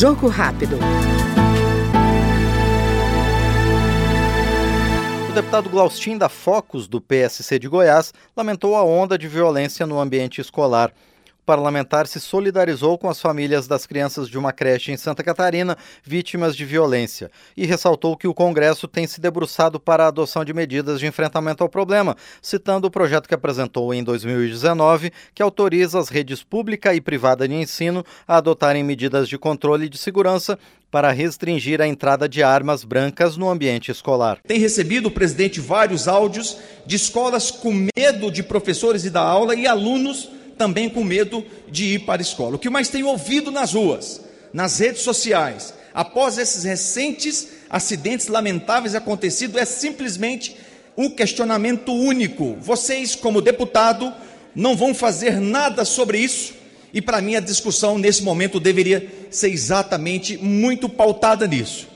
Jogo rápido. O deputado Glaustin da Focus, do PSC de Goiás, lamentou a onda de violência no ambiente escolar parlamentar se solidarizou com as famílias das crianças de uma creche em Santa Catarina vítimas de violência e ressaltou que o Congresso tem se debruçado para a adoção de medidas de enfrentamento ao problema, citando o projeto que apresentou em 2019, que autoriza as redes pública e privada de ensino a adotarem medidas de controle de segurança para restringir a entrada de armas brancas no ambiente escolar. Tem recebido o presidente vários áudios de escolas com medo de professores e da aula e alunos também com medo de ir para a escola. O que mais tenho ouvido nas ruas, nas redes sociais, após esses recentes acidentes lamentáveis acontecidos, é simplesmente um questionamento único. Vocês, como deputado, não vão fazer nada sobre isso. E para mim a discussão nesse momento deveria ser exatamente muito pautada nisso.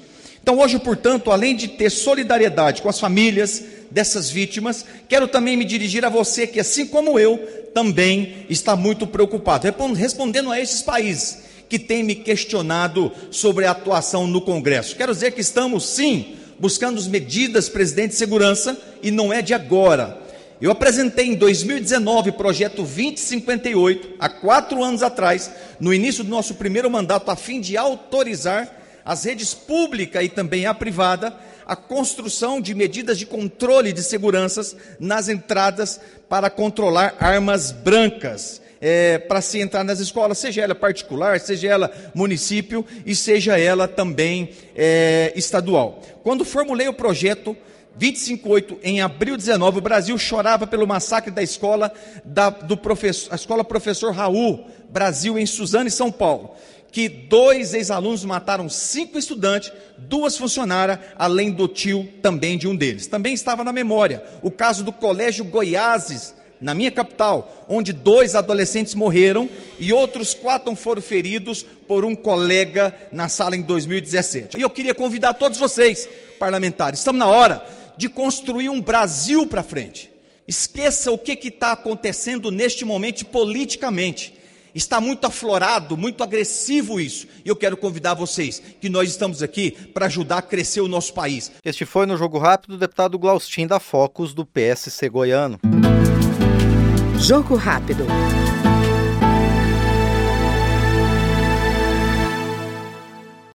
Então, hoje, portanto, além de ter solidariedade com as famílias dessas vítimas, quero também me dirigir a você que, assim como eu, também está muito preocupado. Respondendo a esses países que têm me questionado sobre a atuação no Congresso, quero dizer que estamos, sim, buscando as medidas, presidente, de segurança, e não é de agora. Eu apresentei em 2019 o projeto 2058, há quatro anos atrás, no início do nosso primeiro mandato, a fim de autorizar as redes pública e também a privada, a construção de medidas de controle de seguranças nas entradas para controlar armas brancas. É, para se entrar nas escolas, seja ela particular, seja ela município e seja ela também é, estadual. Quando formulei o projeto 258, em abril 19, o Brasil chorava pelo massacre da escola, da, do professor, a escola Professor Raul, Brasil, em Suzano e São Paulo que dois ex-alunos mataram cinco estudantes, duas funcionárias, além do tio também de um deles. Também estava na memória o caso do Colégio Goiáses, na minha capital, onde dois adolescentes morreram e outros quatro foram feridos por um colega na sala em 2017. E eu queria convidar todos vocês, parlamentares, estamos na hora de construir um Brasil para frente. Esqueça o que está acontecendo neste momento politicamente Está muito aflorado, muito agressivo isso. E eu quero convidar vocês que nós estamos aqui para ajudar a crescer o nosso país. Este foi no Jogo Rápido o deputado Glaustin da Focus do PSC Goiano. Jogo Rápido.